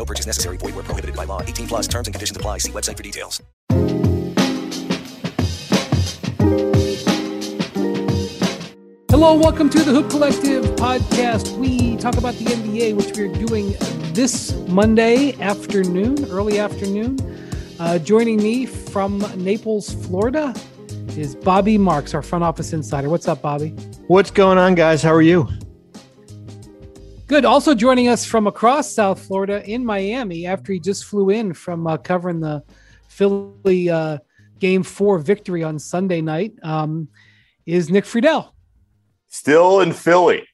No purchase necessary. Void where prohibited by law. 18 plus terms and conditions apply. See website for details. Hello, welcome to the Hoop Collective podcast. We talk about the NBA, which we're doing this Monday afternoon, early afternoon. Uh, joining me from Naples, Florida, is Bobby Marks, our front office insider. What's up, Bobby? What's going on, guys? How are you? Good. Also joining us from across South Florida in Miami after he just flew in from uh, covering the Philly uh, Game Four victory on Sunday night um, is Nick Friedell. Still in Philly.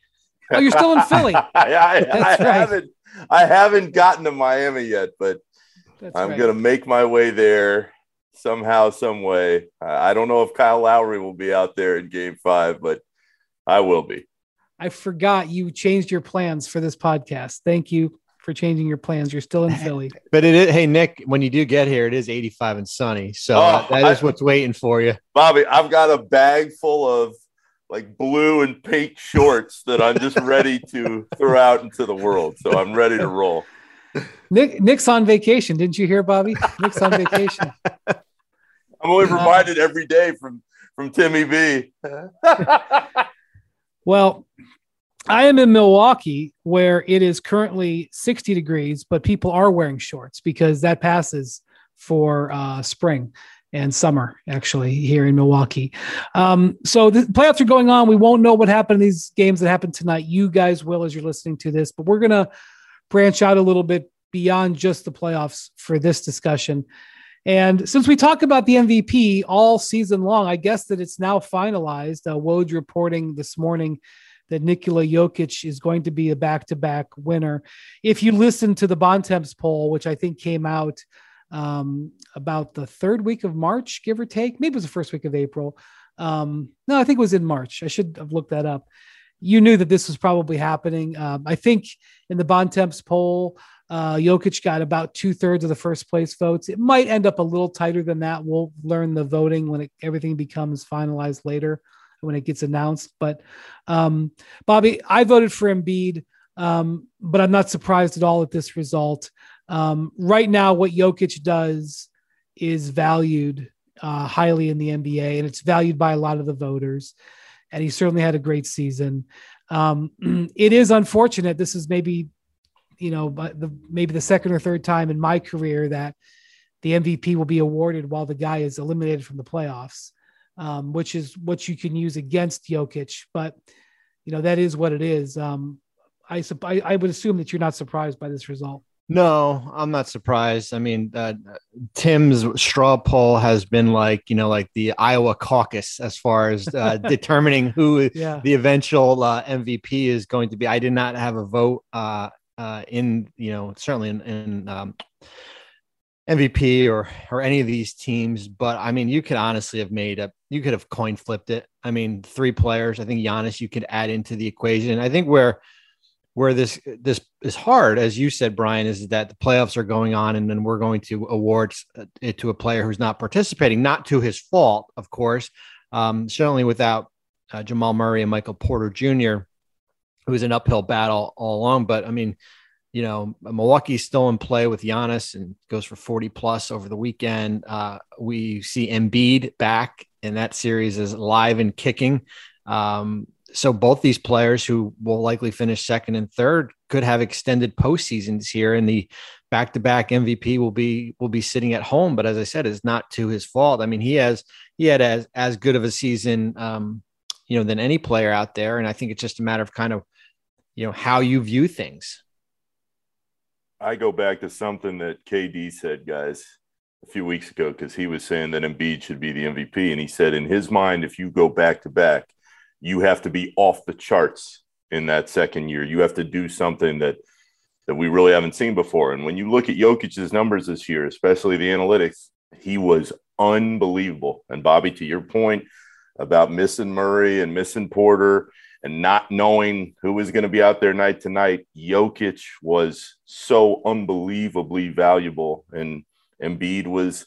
Oh, you're still in Philly. I, I, I right. haven't I haven't gotten to Miami yet, but That's I'm right. gonna make my way there somehow, some way. I I don't know if Kyle Lowry will be out there in Game Five, but I will be. I forgot you changed your plans for this podcast. Thank you for changing your plans. You're still in Philly. But it is, hey, Nick, when you do get here, it is 85 and sunny. So uh, Oh, that is I- what's waiting for you. Bobby, I've got a bag full of like blue and pink shorts that I'm just ready to throw out into the world. So I'm ready to roll. Nick Nick's on vacation. Didn't you hear, Bobby? Nick's on vacation. I'm only reminded every day from from Timmy B. Well, I am in Milwaukee where it is currently 60 degrees, but people are wearing shorts because that passes for uh, spring and summer, actually, here in Milwaukee. Um, so the playoffs are going on. We won't know what happened in these games that happened tonight. You guys will as you're listening to this, but we're going to branch out a little bit beyond just the playoffs for this discussion. And since we talk about the MVP all season long, I guess that it's now finalized. Uh, Woj reporting this morning that Nikola Jokic is going to be a back-to-back winner. If you listen to the Bontemps poll, which I think came out um, about the third week of March, give or take, maybe it was the first week of April. Um, no, I think it was in March. I should have looked that up. You knew that this was probably happening. Um, I think in the Bontemps poll, uh, Jokic got about two thirds of the first place votes. It might end up a little tighter than that. We'll learn the voting when it, everything becomes finalized later when it gets announced. But um, Bobby, I voted for Embiid, um, but I'm not surprised at all at this result. Um, right now, what Jokic does is valued uh, highly in the NBA, and it's valued by a lot of the voters. And he certainly had a great season. Um, it is unfortunate. This is maybe, you know, but the maybe the second or third time in my career that the MVP will be awarded while the guy is eliminated from the playoffs, um, which is what you can use against Jokic. But you know that is what it is. Um, I, I I would assume that you're not surprised by this result. No, I'm not surprised. I mean, uh, Tim's straw poll has been like, you know, like the Iowa caucus as far as uh, determining who Yeah. the eventual uh, MVP is going to be. I did not have a vote uh, uh, in, you know, certainly in, in um, MVP or or any of these teams, but I mean, you could honestly have made a, you could have coin flipped it. I mean, three players. I think Giannis you could add into the equation. I think where where this this is hard, as you said, Brian, is that the playoffs are going on, and then we're going to award it to a player who's not participating, not to his fault, of course. Um, certainly without uh, Jamal Murray and Michael Porter Jr., who was an uphill battle all along. But I mean, you know, Milwaukee's still in play with Giannis and goes for 40 plus over the weekend. Uh, we see Embiid back, and that series is live and kicking. Um, so both these players who will likely finish second and third could have extended postseasons here. And the back to back MVP will be will be sitting at home. But as I said, it's not to his fault. I mean, he has he had as as good of a season, um, you know, than any player out there, and I think it's just a matter of kind of you know how you view things. I go back to something that KD said, guys, a few weeks ago, because he was saying that Embiid should be the MVP. And he said, in his mind, if you go back to back, you have to be off the charts in that second year. You have to do something that that we really haven't seen before. And when you look at Jokic's numbers this year, especially the analytics, he was unbelievable. And Bobby, to your point about missing Murray and missing Porter, and not knowing who was going to be out there night to night, Jokic was so unbelievably valuable, and Embiid was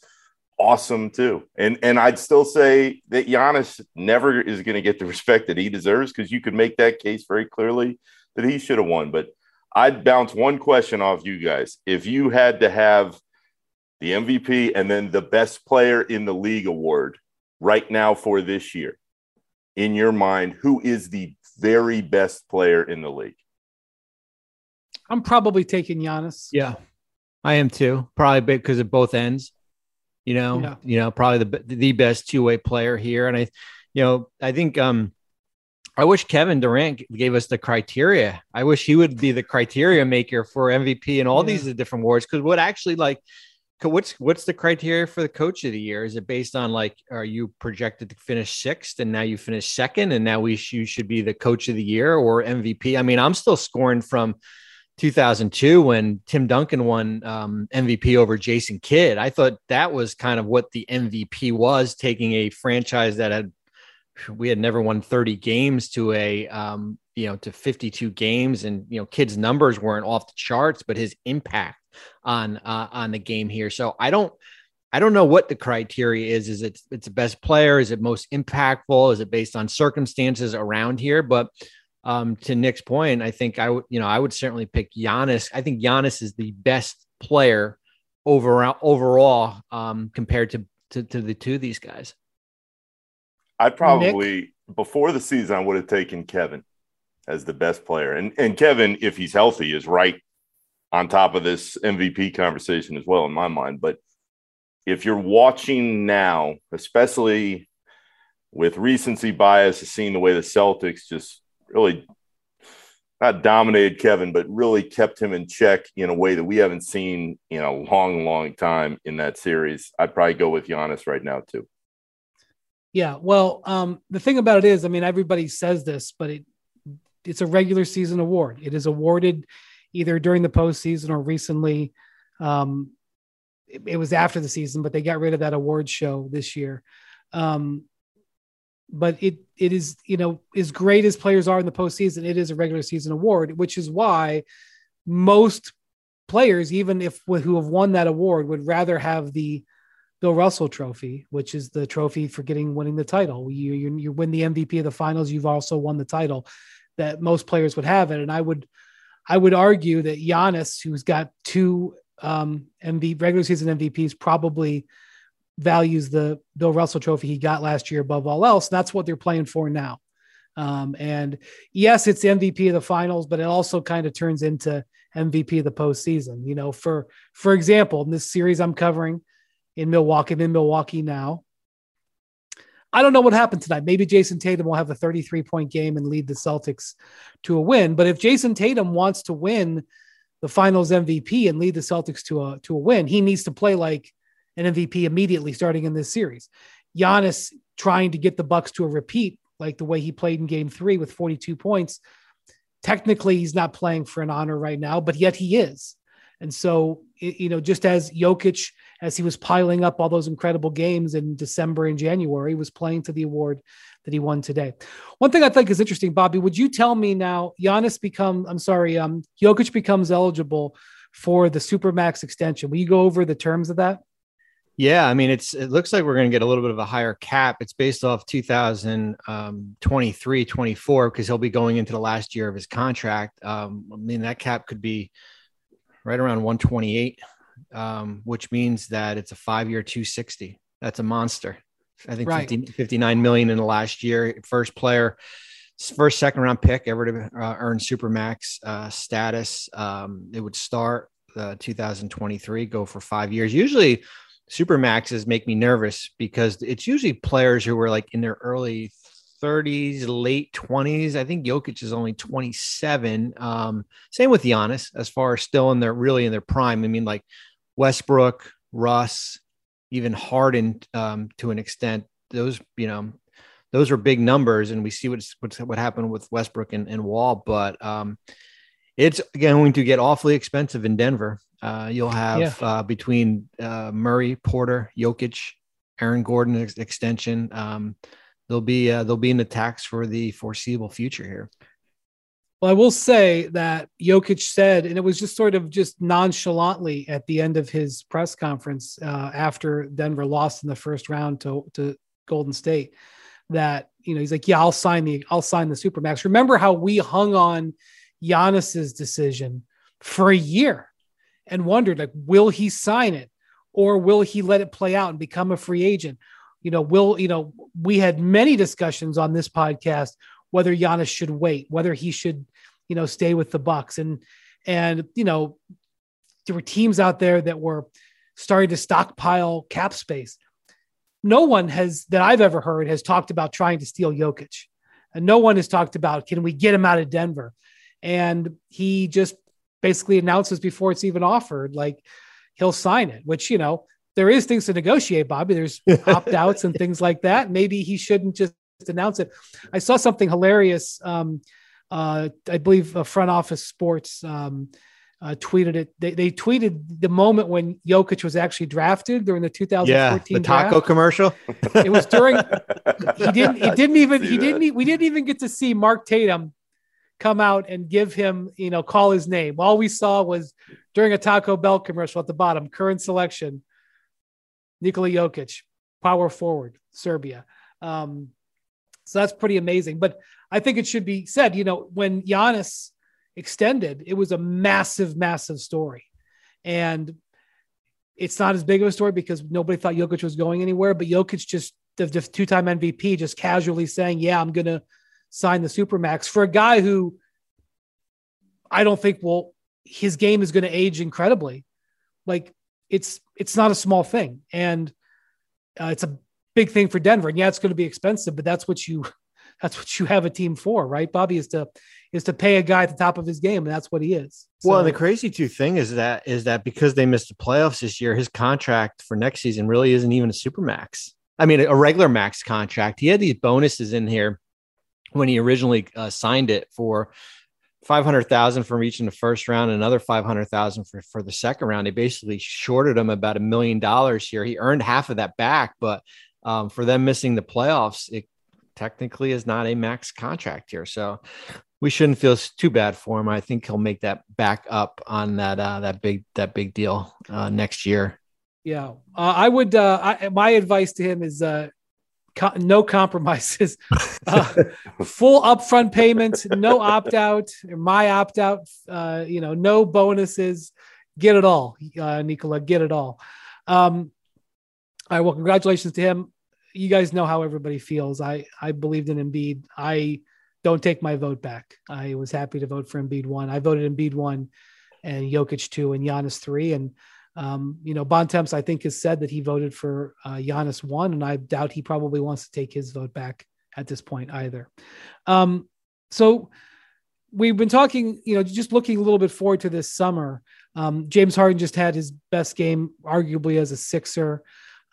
awesome too. And and I'd still say that Giannis never is going to get the respect that he deserves because you could make that case very clearly that he should have won. But I'd bounce one question off you guys: if you had to have the MVP and then the best player in the league award right now for this year, in your mind, who is the very best player in the league? I'm probably taking Giannis. Yeah, I am too. Probably because of both ends. You know, yeah. you know, probably the the best two way player here, and I, you know, I think um, I wish Kevin Durant gave us the criteria. I wish he would be the criteria maker for MVP and all yeah. these different awards because what actually like what's what's the criteria for the coach of the year? Is it based on like are you projected to finish sixth and now you finish second and now we sh- you should be the coach of the year or MVP? I mean, I'm still scoring from 2002 when Tim Duncan won um, MVP over Jason Kidd. I thought that was kind of what the MVP was, taking a franchise that had we had never won 30 games to a um, you know to 52 games, and you know Kidd's numbers weren't off the charts, but his impact on uh, on the game here. So I don't I don't know what the criteria is. Is it it's the best player? Is it most impactful? Is it based on circumstances around here? But um, to Nick's point, I think I would you know I would certainly pick Giannis. I think Giannis is the best player overall overall um, compared to, to to the two of these guys. I probably Nick? before the season I would have taken Kevin as the best player, and and Kevin, if he's healthy, is right on top of this MVP conversation as well, in my mind. But if you're watching now, especially with recency bias, seeing the way the Celtics just really not dominated Kevin, but really kept him in check in a way that we haven't seen in a long, long time in that series. I'd probably go with Giannis right now too. Yeah, well, um, the thing about it is, I mean, everybody says this, but it it's a regular season award. It is awarded either during the postseason or recently. Um, it, it, was after the season, but they got rid of that award show this year. Um, but it it is you know as great as players are in the postseason, it is a regular season award, which is why most players, even if who have won that award, would rather have the Bill Russell Trophy, which is the trophy for getting winning the title. You, you you win the MVP of the finals, you've also won the title. That most players would have it, and I would I would argue that Giannis, who's got two um, MV, regular season MVPs, probably values the Bill Russell Trophy he got last year above all else. That's what they're playing for now. Um, and yes, it's MVP of the finals, but it also kind of turns into MVP of the postseason. You know, for for example, in this series I'm covering in Milwaukee, I'm in Milwaukee now. I don't know what happened tonight. Maybe Jayson Tatum will have a 33 point game and lead the Celtics to a win. But if Jayson Tatum wants to win the finals MVP and lead the Celtics to a to a win, he needs to play like an MVP immediately starting in this series. Giannis trying to get the Bucks to a repeat like the way he played in game 3 with 42 points. Technically he's not playing for an honor right now, but yet he is. And so, you know, just as Jokic, as he was piling up all those incredible games in December and January, was playing to the award that he won today. One thing I think is interesting, Bobby, would you tell me now Giannis become, I'm sorry, um, Jokic becomes eligible for the Supermax extension. Will you go over the terms of that? Yeah, I mean, it's it looks like we're going to get a little bit of a higher cap. It's based off 2023, um, 24, because he'll be going into the last year of his contract. Um, I mean, that cap could be right around 128, um, which means that it's a five year 260. That's a monster. I think right. 50, 59 million in the last year. First player, first second round pick ever to uh, earn Supermax uh, status. Um, it would start uh, 2023, go for five years. Usually, super maxes make me nervous because it's usually players who were like in their early 30s, late 20s. I think Jokic is only 27. Um, same with Giannis, as far as still in their really in their prime. I mean, like Westbrook, Russ, even Harden um, to an extent. Those, you know, those are big numbers, and we see what's, what's what happened with Westbrook and, and Wall. But um, it's going to get awfully expensive in Denver. Uh, you'll have yeah. uh, between uh, Murray, Porter, Jokic, Aaron Gordon ex- extension. Um, there'll be uh, there'll be an attacks for the foreseeable future here. Well, I will say that Jokic said, and it was just sort of just nonchalantly at the end of his press conference uh, after Denver lost in the first round to, to Golden State, that you know he's like, yeah, I'll sign the I'll sign the supermax. Remember how we hung on Giannis's decision for a year and wondered like, will he sign it or will he let it play out and become a free agent? You know, will, you know, we had many discussions on this podcast whether Giannis should wait, whether he should, you know, stay with the Bucks. And and you know, there were teams out there that were starting to stockpile cap space. No one has that I've ever heard has talked about trying to steal Jokic. And no one has talked about can we get him out of Denver? And he just basically announces before it's even offered, like he'll sign it, which, you know, there is things to negotiate, Bobby. There's opt outs and things like that. Maybe he shouldn't just announce it. I saw something hilarious. Um, uh, I believe uh, Front Office Sports um, uh, tweeted it. They, they, tweeted the moment when Jokic was actually drafted during the 2014 yeah, the taco draft. commercial. It was during. he didn't. He didn't even. He didn't. That. We didn't even get to see Mark Tatum come out and give him, you know, call his name. All we saw was during a Taco Bell commercial at the bottom, current selection. Nikola Jokic, power forward, Serbia. Um, so that's pretty amazing. But I think it should be said, you know, when Giannis extended, it was a massive, massive story. And it's not as big of a story because nobody thought Jokic was going anywhere, but Jokic just the, the two-time MVP just casually saying, "Yeah, I'm going to sign the supermax for a guy who I don't think will his game is going to age incredibly. Like it's it's not a small thing, and uh, it's a big thing for Denver. And yeah, it's going to be expensive, but that's what you that's what you have a team for, right? Bobby is to is to pay a guy at the top of his game, and that's what he is. So, well, the crazy two thing is that is that because they missed the playoffs this year, his contract for next season really isn't even a super max. I mean, a regular max contract. He had these bonuses in here when he originally uh, signed it for 500,000 from reaching the first round, another 500,000 for, for the second round. They basically shorted him about a million dollars here. He earned half of that back, but um, for them missing the playoffs, it technically is not a max contract here. So we shouldn't feel too bad for him. I think he'll make that back up on that, uh, that big, that big deal uh, next year. Yeah. Uh, I would, uh, I, my advice to him is, uh, no compromises, uh, full upfront payments, no opt out, my opt out, uh, you know, no bonuses, get it all, uh, Nikola, get it all. Um, all right, well, congratulations to him. You guys know how everybody feels. I I believed in Embiid. I don't take my vote back. I was happy to vote for Embiid one. I voted Embiid one, and Jokic two, and Giannis three, and um, you know, Bontemps, I think, has said that he voted for uh, Giannis one, and I doubt he probably wants to take his vote back at this point either. Um, so we've been talking, you know, just looking a little bit forward to this summer. Um, James Harden just had his best game, arguably as a Sixer.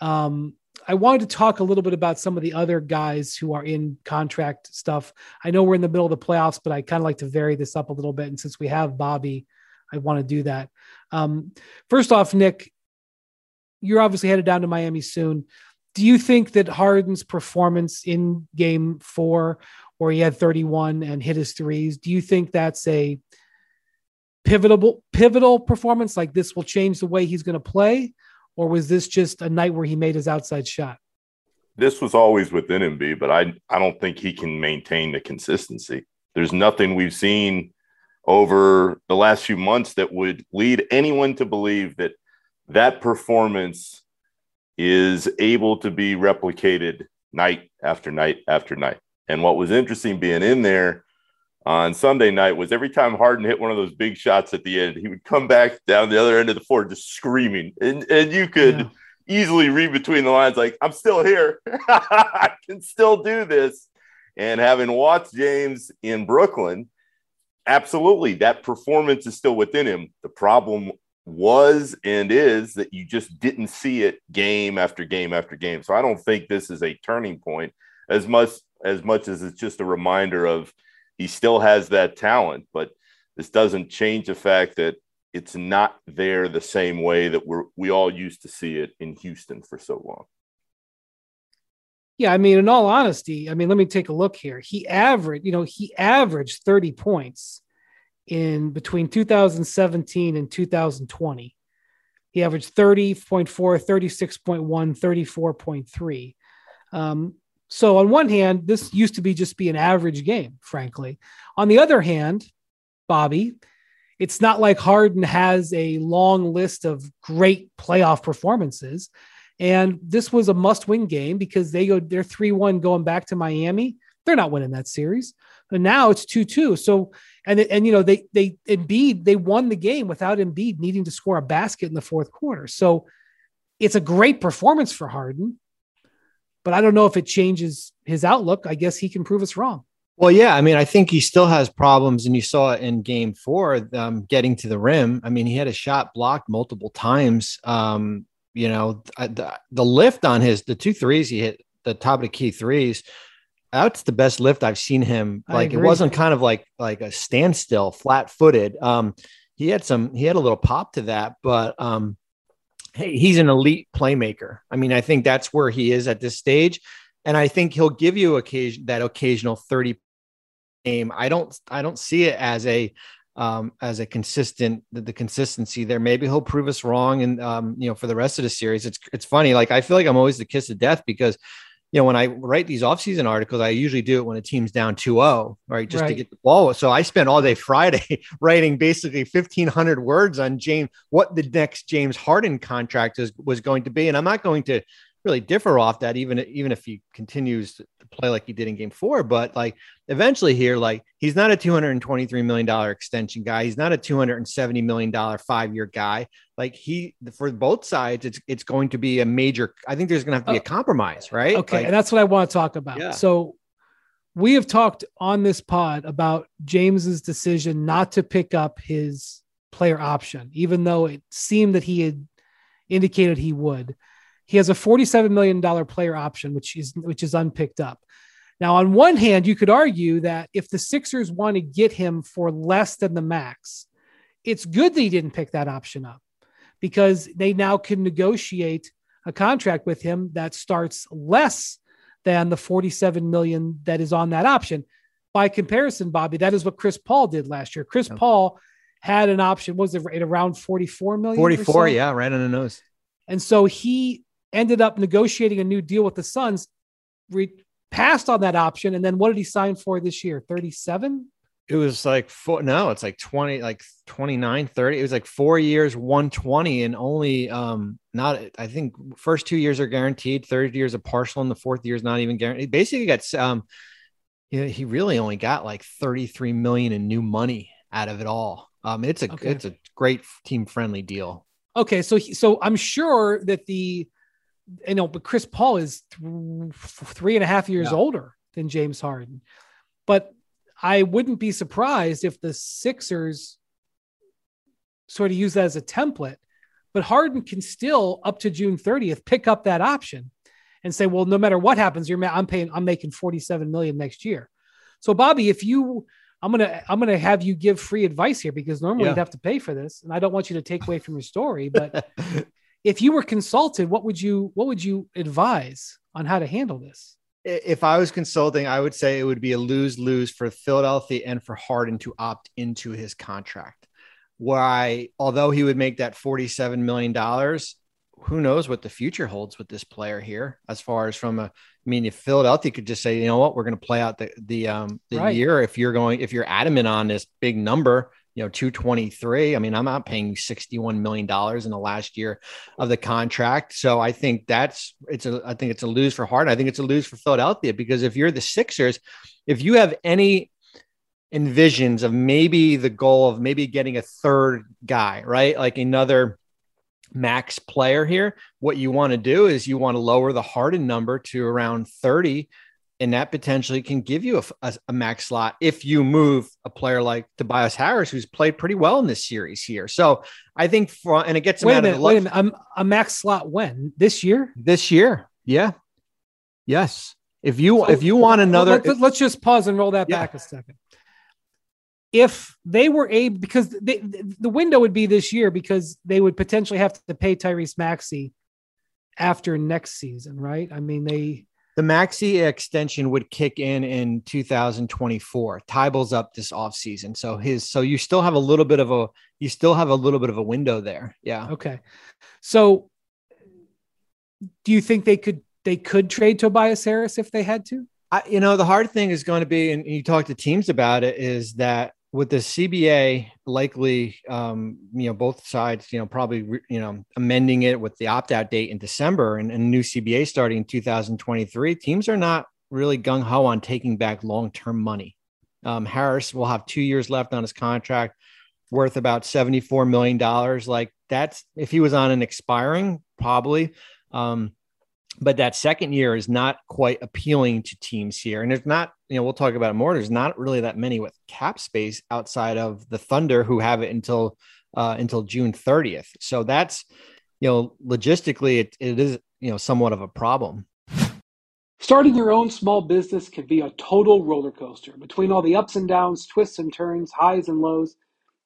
Um, I wanted to talk a little bit about some of the other guys who are in contract stuff. I know we're in the middle of the playoffs, but I kind of like to vary this up a little bit. And since we have Bobby, I want to do that. Um, first off, Nick, you're obviously headed down to Miami soon. Do you think that Harden's performance in game four, where he had 31 and hit his threes, do you think that's a pivotal pivotal performance? Like this will change the way he's going to play, or was this just a night where he made his outside shot? This was always within him, B, but I I don't think he can maintain the consistency. There's nothing we've seen over the last few months that would lead anyone to believe that that performance is able to be replicated night after night after night. And what was interesting being in there, on Sunday night was every time Harden hit one of those big shots at the end, he would come back down the other end of the floor just screaming. And and you could yeah. easily read between the lines like, I'm still here. I can still do this. And having watched James in Brooklyn, absolutely that performance is still within him. The problem was and is that you just didn't see it game after game after game. So I don't think this is a turning point as much as much as it's just a reminder of he still has that talent, but this doesn't change the fact that it's not there the same way that we're we all used to see it in Houston for so long. Yeah, I mean, in all honesty, I mean, let me take a look here. He averaged, you know, he averaged 30 points in between 2017 and 2020. He averaged 30.4, 36.1, 34.3. Um, so on one hand, this used to be just be an average game, frankly. On the other hand, Bobby, it's not like Harden has a long list of great playoff performances. And this was a must-win game because they go they're 3-1 going back to Miami. They're not winning that series. But now it's 2-2. So and and you know they they Embiid they won the game without Embiid needing to score a basket in the fourth quarter. So it's a great performance for Harden but I don't know if it changes his outlook. I guess he can prove us wrong. Well, yeah. I mean, I think he still has problems, and you saw it in Game Four, um, getting to the rim. I mean, he had a shot blocked multiple times. Um, you know, the, the lift on his the two threes he hit, the top of the key threes. That's the best lift I've seen him. Like it wasn't kind of like like a standstill, flat footed. Um, he had some, he had a little pop to that, but um, hey, he's an elite playmaker. I mean, I think that's where he is at this stage. And I think he'll give you occasion that occasional 30 game. I don't I don't see it as a um, as a consistent the, the, consistency there. Maybe he'll prove us wrong, and um, you know, for the rest of the series, it's it's funny. Like I feel like I'm always the kiss of death because you know, when I write these offseason articles, I usually do it when a team's down 2-0, right? Just right. to get the ball. So I spent all day Friday writing basically 1500 words on James, what the next James Harden contract is, was going to be. And I'm not going to really differ off that, even, even if he continues to play like he did in game four. But like eventually here, like he's not a $223 million extension guy. He's not a $270 million five five year guy. Like he, for both sides, it's, it's going to be a major, I think there's going to have to be a oh, compromise, right? Okay. Like, and that's what I want to talk about. Yeah. So we have talked on this pod about James's decision not to pick up his player option, even though it seemed that he had indicated he would. He has a $47 million player option, which is which is unpicked up. Now, on one hand, you could argue that if the Sixers want to get him for less than the max, it's good that he didn't pick that option up because they now can negotiate a contract with him that starts less than the 47 million that is on that option. By comparison, Bobby, that is what Chris Paul did last year. Chris Paul had an option, was it around 44 million? 44, so? yeah, right on the nose. And so he ended up negotiating a new deal with the Suns, re- passed on that option, and then what did he sign for this year? 37? It was like four, no, it's like 20, like 29, 30. It was like four years, 120, and only um not I think first two years are guaranteed, third year is a partial, and the fourth year is not even guaranteed. Basically got um you know, he really only got like 33 million in new money out of it all. Um, it's a okay. it's a great team friendly deal. Okay, so so I'm sure that the you know, but Chris Paul is th- three and a half years yeah. older than James Harden. But I wouldn't be surprised if the Sixers sort of use that as a template. But Harden can still, up to June 30th, pick up that option and say, well, no matter what happens, you're I'm paying, I'm making 47 million next year. So, Bobby, if you I'm gonna I'm gonna have you give free advice here because normally yeah. you'd have to pay for this, and I don't want you to take away from your story. But if you were consulted, what would you what would you advise on how to handle this? If I was consulting, I would say it would be a lose lose for Philadelphia and for Harden to opt into his contract. Why, although he would make that $47 million, who knows what the future holds with this player here as far as from a I mean if Philadelphia could just say you know what we're going to play out the the um the right. year if you're going if you're adamant on this big number you know 223 i mean i'm not paying 61 million dollars in the last year of the contract so i think that's it's a i think it's a lose for Harden i think it's a lose for philadelphia because if you're the sixers if you have any envisions of maybe the goal of maybe getting a third guy, right? Like another max player here. What you want to do is you want to lower the Harden number to around 30 and that potentially can give you a, a, a, max slot if you move a player like Tobias Harris, who's played pretty well in this series here. So I think for and it gets him wait out a minute, of the wait a minute. A, a max slot when this year? This year, yeah, yes. If you so, if you want another, let, us just pause and roll that yeah. back a second. If they were able, because they, the window would be this year, because they would potentially have to pay Tyrese Maxey after next season, right? I mean, they the Maxey extension would kick in in 2024 Thybulle's up this offseason so his so you still have a little bit of a you still have a little bit of a window there. Yeah. Okay. So do you think they could they could trade tobias harris if they had to? I, you know the hard thing is going to be and you talk to teams about it is that with the CBA likely, um, you know, both sides, you know, probably, you know, amending it with the opt out date in December and, and new CBA starting in 2023, teams are not really gung ho on taking back long term money. Um, Harris will have two years left on his contract, worth about $74 million. Like that's if he was on an expiring, probably. Um, but that second year is not quite appealing to teams here. And there's not, you know, we'll talk about it more. There's not really that many with cap space outside of the Thunder who have it until uh, until June 30th. So that's, you know, logistically, it, it is, you know, somewhat of a problem. Starting your own small business can be a total roller coaster. Between all the ups and downs, twists and turns, highs and lows,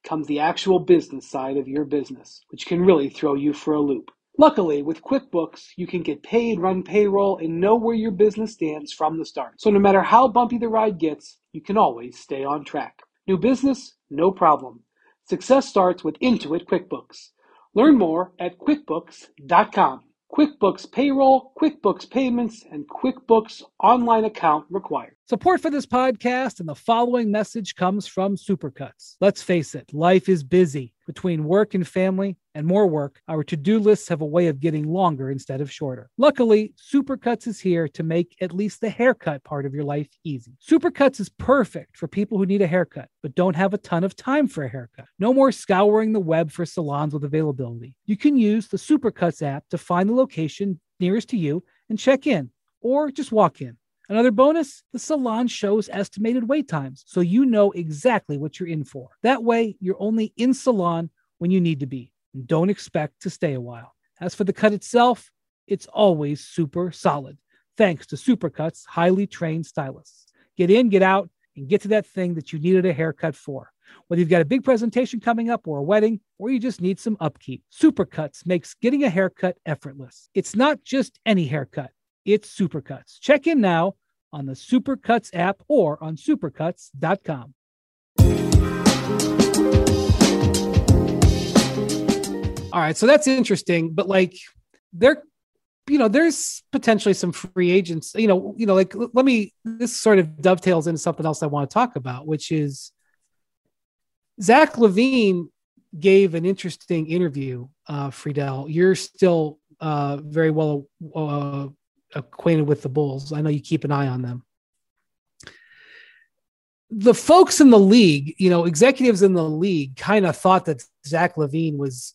comes the actual business side of your business, which can really throw you for a loop. Luckily, with QuickBooks, you can get paid, run payroll, and know where your business stands from the start. So no matter how bumpy the ride gets, you can always stay on track. New business? No problem. Success starts with Intuit QuickBooks. Learn more at QuickBooks.com. QuickBooks Payroll, QuickBooks Payments, and QuickBooks Online Account required. Support for this podcast and the following message comes from Supercuts. Let's face it, life is busy. Between work and family and more work, our to do lists have a way of getting longer instead of shorter. Luckily, Supercuts is here to make at least the haircut part of your life easy. Supercuts is perfect for people who need a haircut but don't have a ton of time for a haircut. No more scouring the web for salons with availability. You can use the Supercuts app to find the location nearest to you and check in, or just walk in. Another bonus the salon shows estimated wait times, so you know exactly what you're in for. That way, you're only in salon when you need to be and don't expect to stay a while. As for the cut itself, it's always super solid, thanks to Supercut's highly trained stylists. Get in, get out, and get to that thing that you needed a haircut for. Whether you've got a big presentation coming up or a wedding, or you just need some upkeep, Supercuts makes getting a haircut effortless. It's not just any haircut, it's Supercuts. Check in now on the Supercuts app or on supercuts.com. All right, so that's interesting, but like there you know, there's potentially some free agents, you know, you know, like let me this sort of dovetails into something else I want to talk about, which is Zach LaVine gave an interesting interview, uh, Friedell. You're still uh, very well uh, acquainted with the Bulls. I know you keep an eye on them. The folks in the league, you know, executives in the league kind of thought that Zach LaVine was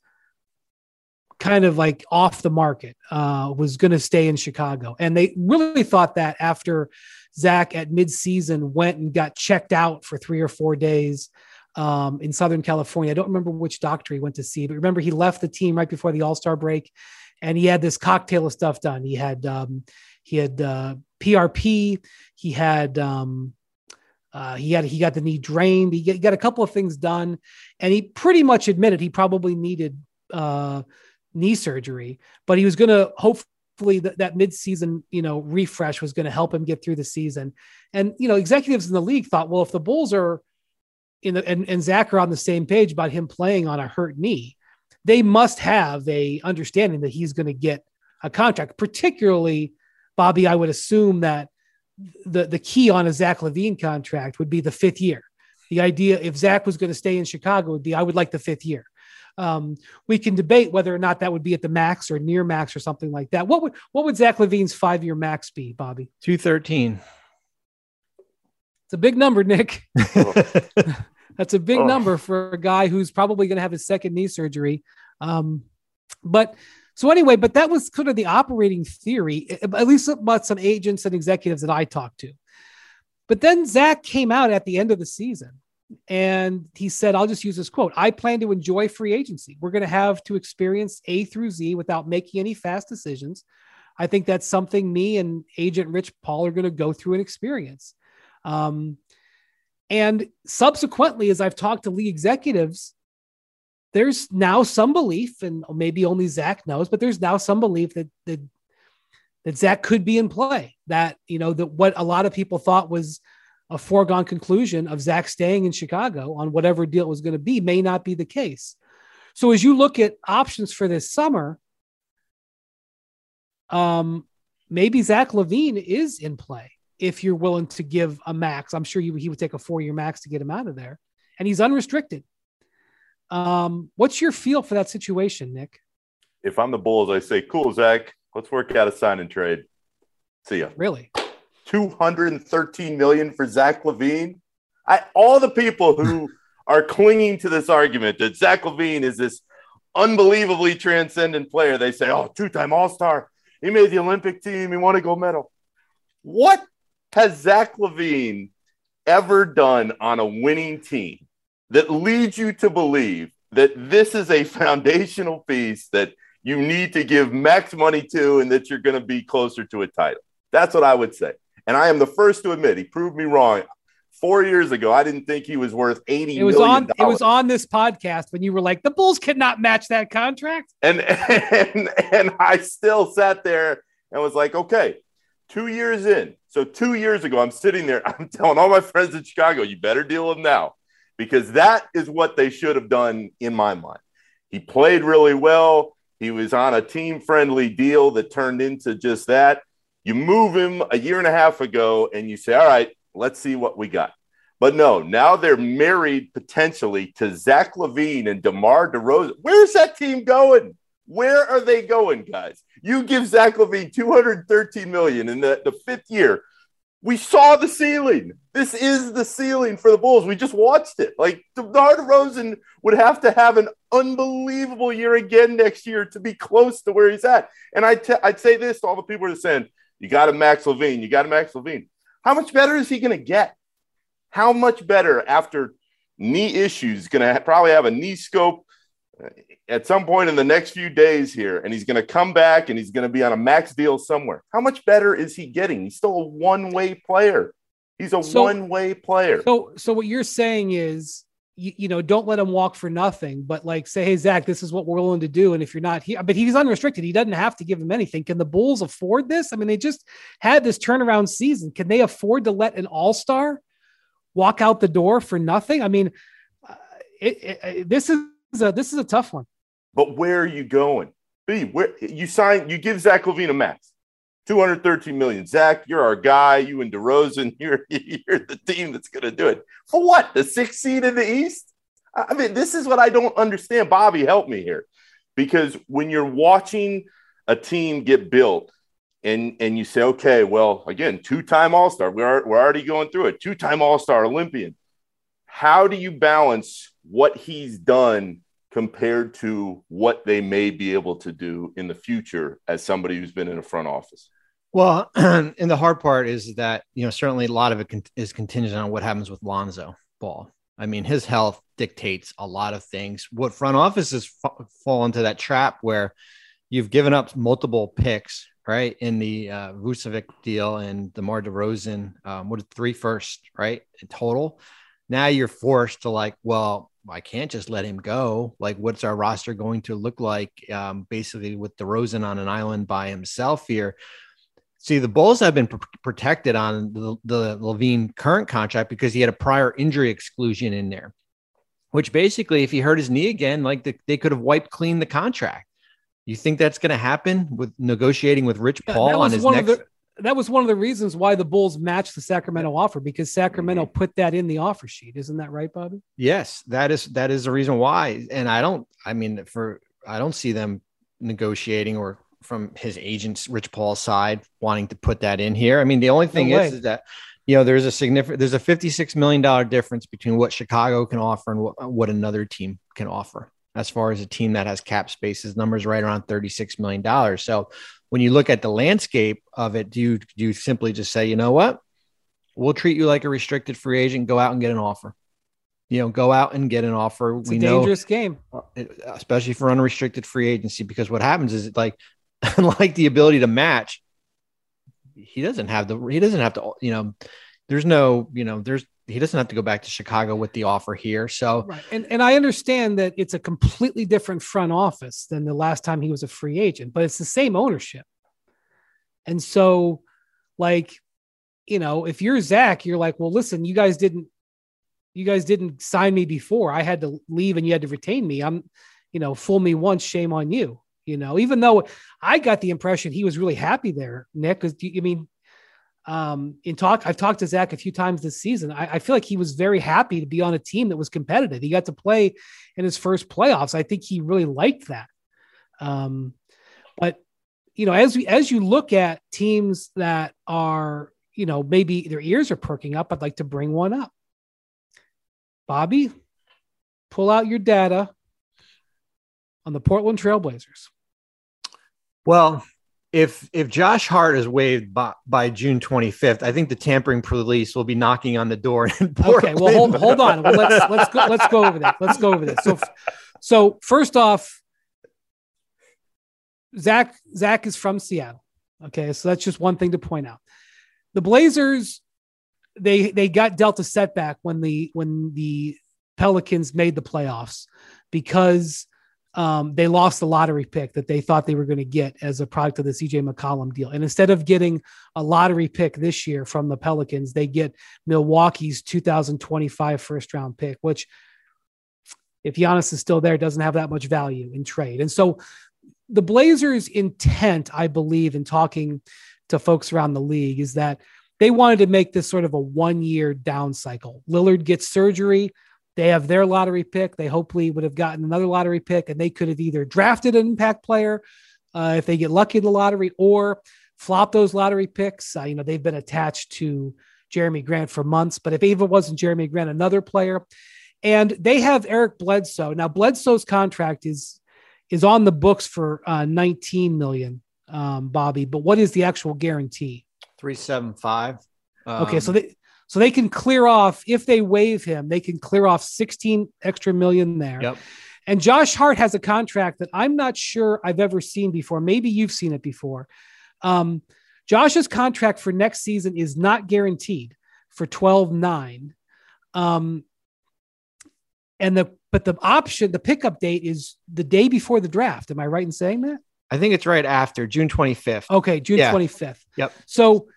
kind of like off the market, uh, was going to stay in Chicago. And they really thought that after Zach at midseason went and got checked out for three or four days um, in Southern California. I don't remember which doctor he went to see, but remember he left the team right before the All Star break and he had this cocktail of stuff done. He had um, he had uh, PRP. He had um, uh, he had he got the knee drained. He, got a couple of things done, and he pretty much admitted he probably needed uh, knee surgery, but he was going to hopefully that, that mid-season you know refresh was going to help him get through the season. And you know executives in the league thought, well, if the Bulls are in the and, and Zach are on the same page about him playing on a hurt knee, they must have a understanding that he's going to get a contract. Particularly, Bobby, I would assume that the the key on a Zach LaVine contract would be the fifth year. The idea, if Zach was going to stay in Chicago, would be I would like the fifth year. Um, we can debate whether or not that would be at the max or near max or something like that. What would what would Zach LaVine's five year max be, Bobby? Two thirteen. It's a big number, Nick. That's a big oh. number for a guy who's probably going to have his second knee surgery. Um, but so anyway, but that was kind of the operating theory, at least about some agents and executives that I talked to. But then Zach came out at the end of the season and he said, I'll just use this quote I plan to enjoy free agency. We're going to have to experience A through Z without making any fast decisions. I think that's something me and agent Rich Paul are going to go through and experience. Um, and subsequently, as I've talked to league executives, there's now some belief, and maybe only Zach knows, but there's now some belief that that that Zach could be in play. That you know that what a lot of people thought was a foregone conclusion of Zach staying in Chicago on whatever deal it was going to be may not be the case. So as you look at options for this summer, um, maybe Zach LaVine is in play if you're willing to give a max. I'm sure you, he would take a four year max to get him out of there, and he's unrestricted. Um, what's your feel for that situation, Nick? If I'm the Bulls, I say, cool, Zach, let's work out a sign and trade. See ya. Really? 213 million for Zach LaVine. I, all the people who are clinging to this argument that Zach LaVine is this unbelievably transcendent player, they say, oh, two time All Star. He made the Olympic team. He won a gold medal. What has Zach LaVine ever done on a winning team that leads you to believe that this is a foundational piece that you need to give max money to and that you're going to be closer to a title? That's what I would say. And I am the first to admit he proved me wrong. Four years ago, I didn't think he was worth eighty. It was on. It was on this podcast when you were like, "The Bulls could not match that contract," and and and I still sat there and was like, "Okay, two years in. So two years ago, I'm sitting there. I'm telling all my friends in Chicago, you better deal with him now, because that is what they should have done in my mind. He played really well. He was on a team friendly deal that turned into just that. You move him a year and a half ago, and you say, all right, let's see what we got. But no, now they're married potentially to Zach LaVine and DeMar DeRozan. Where's that team going? Where are they going, guys? You give Zach LaVine 213 million in the, the fifth year. We saw the ceiling. This is the ceiling for the Bulls. We just watched it. Like DeMar DeRozan would have to have an unbelievable year again next year to be close to where he's at. And I'd, t- I'd say this to all the people that are saying, you got a Max LaVine. you got a Max LaVine. How much better is he going to get? How much better after knee issues? Going to probably have a knee scope at some point in the next few days here, and he's going to come back and he's going to be on a max deal somewhere. How much better is he getting? He's still a one way player. He's a so, one way player. So, so what you're saying is, you, you, know, don't let him walk for nothing, but like say, hey, Zach, this is what we're willing to do. And if you're not here, but he's unrestricted, he doesn't have to give him anything. Can the Bulls afford this? I mean, they just had this turnaround season. Can they afford to let an all star walk out the door for nothing? I mean, uh, it, it, this is a, this is a tough one. But where are you going? B, where you sign, you give Zach LaVine a max, 213 million. Zach, you're our guy. You and DeRozan, you're, you're the team that's going to do it. For what? The sixth seed in the East? I mean, this is what I don't understand. Bobby, help me here. Because when you're watching a team get built, and and you say, okay, well, again, two-time All-Star. We're we're already going through it. Two-time All-Star, Olympian. How do you balance what he's done compared to what they may be able to do in the future as somebody who's been in a front office? Well, and the hard part is that, you know, certainly a lot of it is contingent on what happens with Lonzo Ball. I mean, his health dictates a lot of things. What front offices f- fall into that trap where you've given up multiple picks, right? In the uh, Vucevic deal and the Mar DeRozan, um, what three first, right? In total. Now you're forced to like, well, I can't just let him go. Like, what's our roster going to look like? Um, basically, with DeRozan on an island by himself here. See, the Bulls have been pr- protected on the, the LaVine current contract because he had a prior injury exclusion in there, which basically, if he hurt his knee again, like the, they could have wiped clean the contract. You think that's going to happen with negotiating with Rich Paul yeah, on his next? The, that was one of the reasons why the Bulls matched the Sacramento offer because Sacramento mm-hmm. put that in the offer sheet. Isn't that right, Bobby? Yes, that is that is the reason why. And I don't I mean for I don't see them negotiating or from his agents Rich Paul's side wanting to put that in here. I mean, the only thing no is, is that you know, there's a significant, there's a $56 million difference between what Chicago can offer and what, what another team can offer. As far as a team that has cap spaces, numbers right around $36 million. So when you look at the landscape of it, do you, do you simply just say, you know what? We'll treat you like a restricted free agent, go out and get an offer. You know, go out and get an offer. It's we a know dangerous game. especially for unrestricted free agency, because what happens is it like, unlike the ability to match, he doesn't have the he doesn't have to you know there's no you know there's he doesn't have to go back to Chicago with the offer here. So Right. And and I understand that it's a completely different front office than the last time he was a free agent, but it's the same ownership. And so, like, you know, if you're Zach, you're like, well, listen, you guys didn't you guys didn't sign me before. I had to leave and you had to retain me. I'm, you know, fool me once, shame on you. You know, even though I got the impression he was really happy there, Nick, because I mean, um, in talk, I've talked to Zach a few times this season. I, I, feel like he was very happy to be on a team that was competitive. He got to play in his first playoffs. I think he really liked that. Um, but you know, as we as you look at teams that are, you know, maybe their ears are perking up, I'd like to bring one up. Bobby, pull out your data on the Portland Trailblazers. Well, if if Josh Hart is waived by, by June 25th, I think the tampering police will be knocking on the door. okay, well hold, hold on. Well, let's let's go let's go over that. Let's go over this. So so first off, Zach Zach is from Seattle. Okay, so that's just one thing to point out. The Blazers, they they got dealt a setback when the when the Pelicans made the playoffs because um, they lost the lottery pick that they thought they were going to get as a product of the CJ McCollum deal. And instead of getting a lottery pick this year from the Pelicans, they get Milwaukee's 2025 first round pick, which, if Giannis is still there, doesn't have that much value in trade. And so the Blazers' intent, I believe, in talking to folks around the league is that they wanted to make this sort of a one year down cycle. Lillard gets surgery. They have their lottery pick. They hopefully would have gotten another lottery pick, and they could have either drafted an impact player uh, if they get lucky in the lottery, or flop those lottery picks. Uh, you know, they've been attached to Jerami Grant for months, but if even wasn't Jerami Grant, another player, and they have Eric Bledsoe. Now, Bledsoe's contract is is on the books for uh, 19 million, um, Bobby. But what is the actual guarantee? Three seven five. Um, okay, so they so they can clear off if they waive him, they can clear off 16 extra million there. Yep. And Josh Hart has a contract that I'm not sure I've ever seen before. Maybe you've seen it before. Um, Josh's contract for next season is not guaranteed for 12 9. Um, and the but the option, the pickup date is the day before the draft. Am I right in saying that? I think it's right after June 25th. Okay, June Yeah. 25th. Yep. So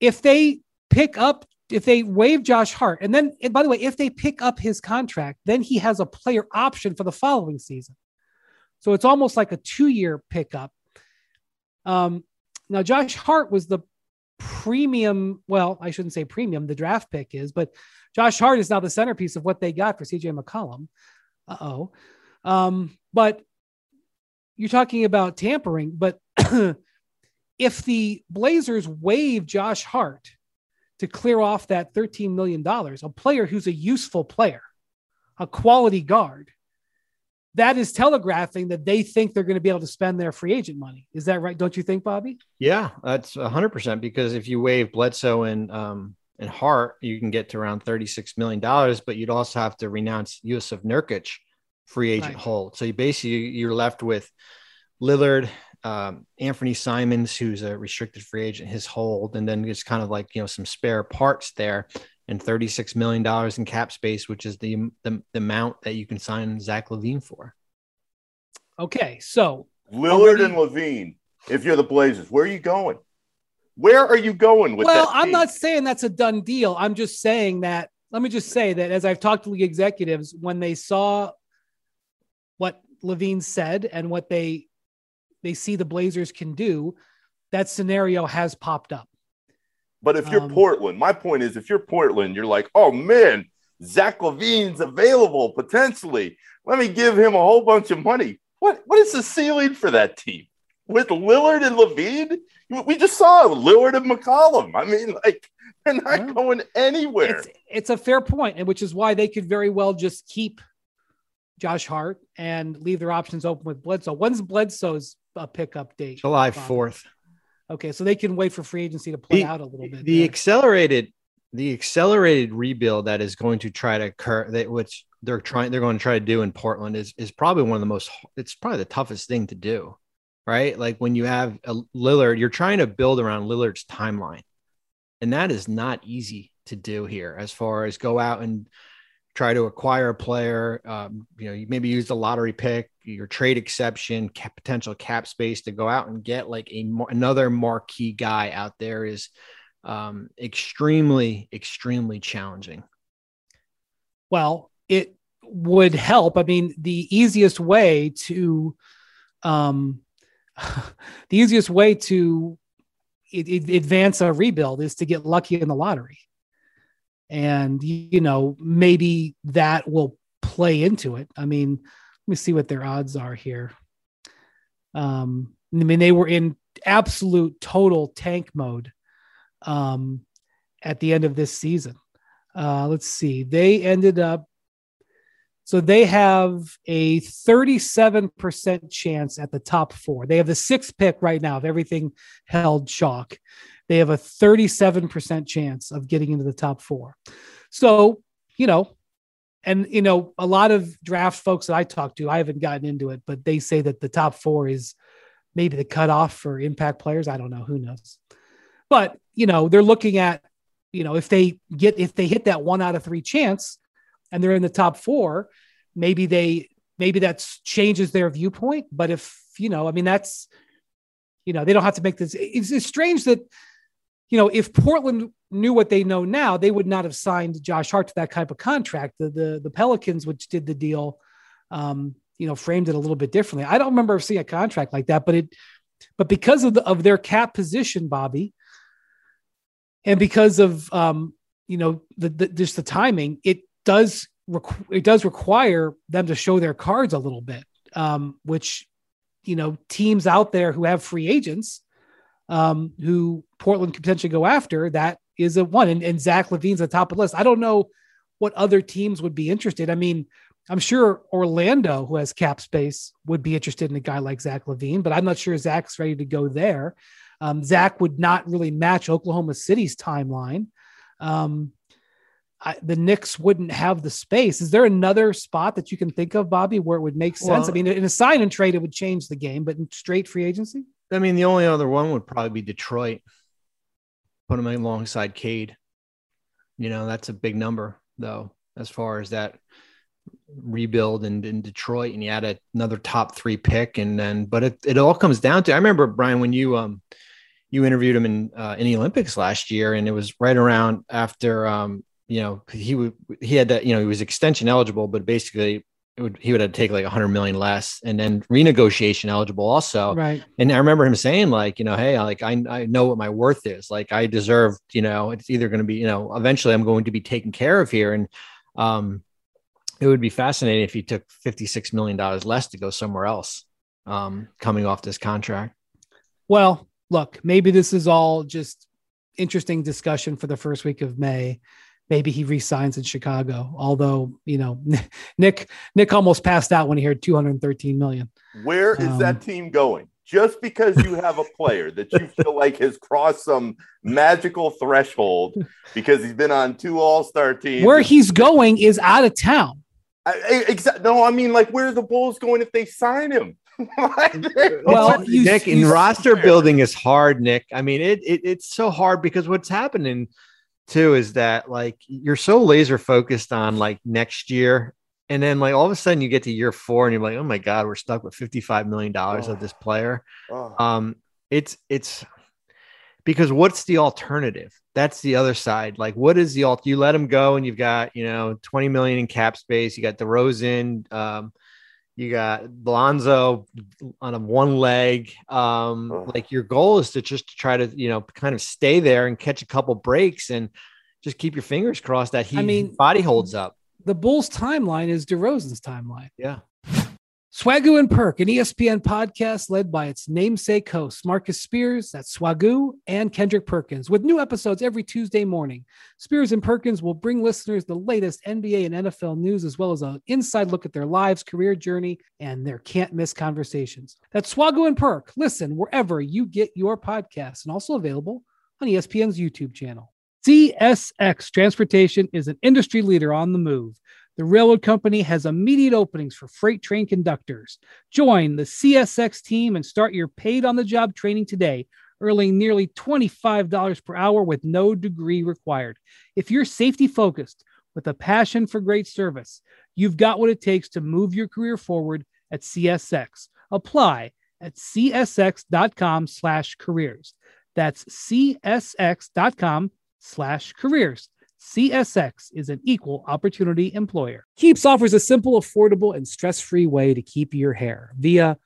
if they pick up, if they waive Josh Hart, and then, and by the way, if they pick up his contract, then he has a player option for the following season. So it's almost like a two year pickup. Um, now, Josh Hart was the premium. Well, I shouldn't say premium, the draft pick is, but Josh Hart is now the centerpiece of what they got for CJ McCollum. Uh oh. Um, but you're talking about tampering, but if the Blazers waive Josh Hart to clear off that $13 million, a player who's a useful player, a quality guard, that is telegraphing that they think they're going to be able to spend their free agent money. Is that right? Don't you think, Bobby? Yeah, that's hundred percent. Because if you waive Bledsoe and um and Hart, you can get to around thirty six million dollars, but you'd also have to renounce Jusuf Nurkic free agent Right. hold. So you basically you're left with Lillard, um, Anthony Simons, who's a restricted free agent, his hold, and then it's kind of like you know some spare parts there, and thirty six million dollars in cap space, which is the, the the amount that you can sign Zach LaVine for. Okay. So Lillard Already- and LaVine. If you're the Blazers, where are you going? Where are you going with well, that? I'm not saying that's a done deal. I'm just saying that. Let me just say that as I've talked to league executives, when they saw what LaVine said and what they they see the Blazers can do, that scenario has popped up. But if you're Um, Portland, my point is, if you're Portland, you're like, oh man, Zach LaVine's available potentially. Let me give him a whole bunch of money. What what is the ceiling for that team? with Lillard and LaVine? We just saw Lillard and McCollum. I mean, like they're not Yeah. going anywhere. It's, it's a fair point, and which is why they could very well just keep Josh Hart and leave their options open with Bledsoe. When's Bledsoe's uh, pickup date? July 4th. Okay, so they can wait for free agency to play The- out a little bit. the there. accelerated the accelerated rebuild that is going to try to occur that which they're trying they're going to try to do in Portland is is probably one of the most it's probably the toughest thing to do right like when you have a Lillard you're trying to build around Lillard's timeline and that is not easy to do here as far as go out and try to acquire a player um, you know you maybe use the lottery pick your trade exception cap, potential cap space to go out and get like a another marquee guy out there is um, extremely, extremely challenging. well, it would help. I mean, the easiest way to, um, the easiest way to it, it- advance a rebuild is to get lucky in the lottery, and you know maybe that will play into it. I mean, me see what their odds are here. Um, I mean, they were in absolute total tank mode um, at the end of this season. Uh, let's see. They ended up, so they have a 37% chance at the top four. They have the sixth pick right now, if everything held chalk. They have a 37% chance of getting into the top four. So, you know, and, you know, a lot of draft folks that I talk to, I haven't gotten into it, but they say that the top four is maybe the cutoff for impact players. I don't know. Who knows? But, you know, they're looking at, you know, if they get, if they hit that one out of three chance and they're in the top four, maybe they, maybe that changes their viewpoint. But if, you know, I mean, that's, you know, they don't have to make this. It's, it's strange that, you know, if Portland knew what they know now, they would not have signed Josh Hart to that type of contract. The, the, the Pelicans, which did the deal, um, you know, framed it a little bit differently. I don't remember seeing a contract like that, but it, but because of the, of their cap position, Bobby, and because of um, you know the, the just the timing, it does requ- it does require them to show their cards a little bit, um, which you know teams out there who have free agents um, who Portland could potentially go after. That is a one, and, and Zach LaVine's at the top of the list. I don't know what other teams would be interested. I mean, I'm sure Orlando, who has cap space, would be interested in a guy like Zach LaVine, but I'm not sure Zach's ready to go there. Um, Zach would not really match Oklahoma City's timeline. Um, I, the Knicks wouldn't have the space. Is there another spot that you can think of, Bobby, where it would make sense? Well- I mean, in a sign and trade, it would change the game, but in straight free agency, I mean, the only other one would probably be Detroit. Put him alongside Cade. You know, that's a big number, though, as far as that rebuild in, in Detroit. And you had a, another top three pick. And then, but it, it all comes down to I remember, Brian, when you, um, you interviewed him in uh, in the Olympics last year, and it was right around after um, you know he would he had that you know he was extension eligible, but basically would he would have to take like a hundred million less, and then renegotiation eligible also. right? And I remember him saying like you know hey like I I know what my worth is like I deserve you know it's either going to be you know eventually I'm going to be taken care of here, and um it would be fascinating if he took fifty six million dollars less to go somewhere else um coming off this contract. Well, look, maybe this is all just interesting discussion for the first week of May. Maybe he resigns in Chicago. Although, you know, Nick Nick almost passed out when he heard 213 million. Where is Um, that team going? Just because you have a player that you feel like has crossed some magical threshold because he's been on two All Star teams. Where he's going is out of town. I, I, exa- no, I mean, like, where are the Bulls going if they sign him? Well, you- Nick, you- and roster building is hard, Nick. I mean, it, it it's so hard because what's happening too is that like you're so laser focused on like next year, and then like all of a sudden you get to year four and you're like, oh my god, we're stuck with fifty five million dollars of this player. Oh. Um, it's it's because what's the alternative? That's the other side. Like, what is the alt? You let him go, and you've got you know twenty million in cap space. You got DeRozan. Um, you got Lonzo on a one leg. Um, Ugh. like your goal is to just try to you know kind of stay there and catch a couple breaks and just keep your fingers crossed that he I mean- body holds up. The Bulls' timeline is DeRozan's timeline. Yeah. Swagu and Perk, an ESPN podcast led by its namesake hosts, Marcus Spears, that's Swagu, and Kendrick Perkins, with new episodes every Tuesday morning. Spears and Perkins will bring listeners the latest NBA and NFL news, as well as an inside look at their lives, career journey, and their can't miss conversations. That's Swagu and Perk. Listen wherever you get your podcasts, and also available on ESPN's YouTube channel. CSX Transportation is an industry leader on the move. The railroad company has immediate openings for freight train conductors. Join the CSX team and start your paid on the job training today, earning nearly $25 per hour with no degree required. If you're safety focused with a passion for great service, you've got what it takes to move your career forward at CSX. Apply at csx.com slash careers. That's csx.com slash careers. CSX is an equal opportunity employer. Keeps offers a simple, affordable, and stress free way to keep your hair via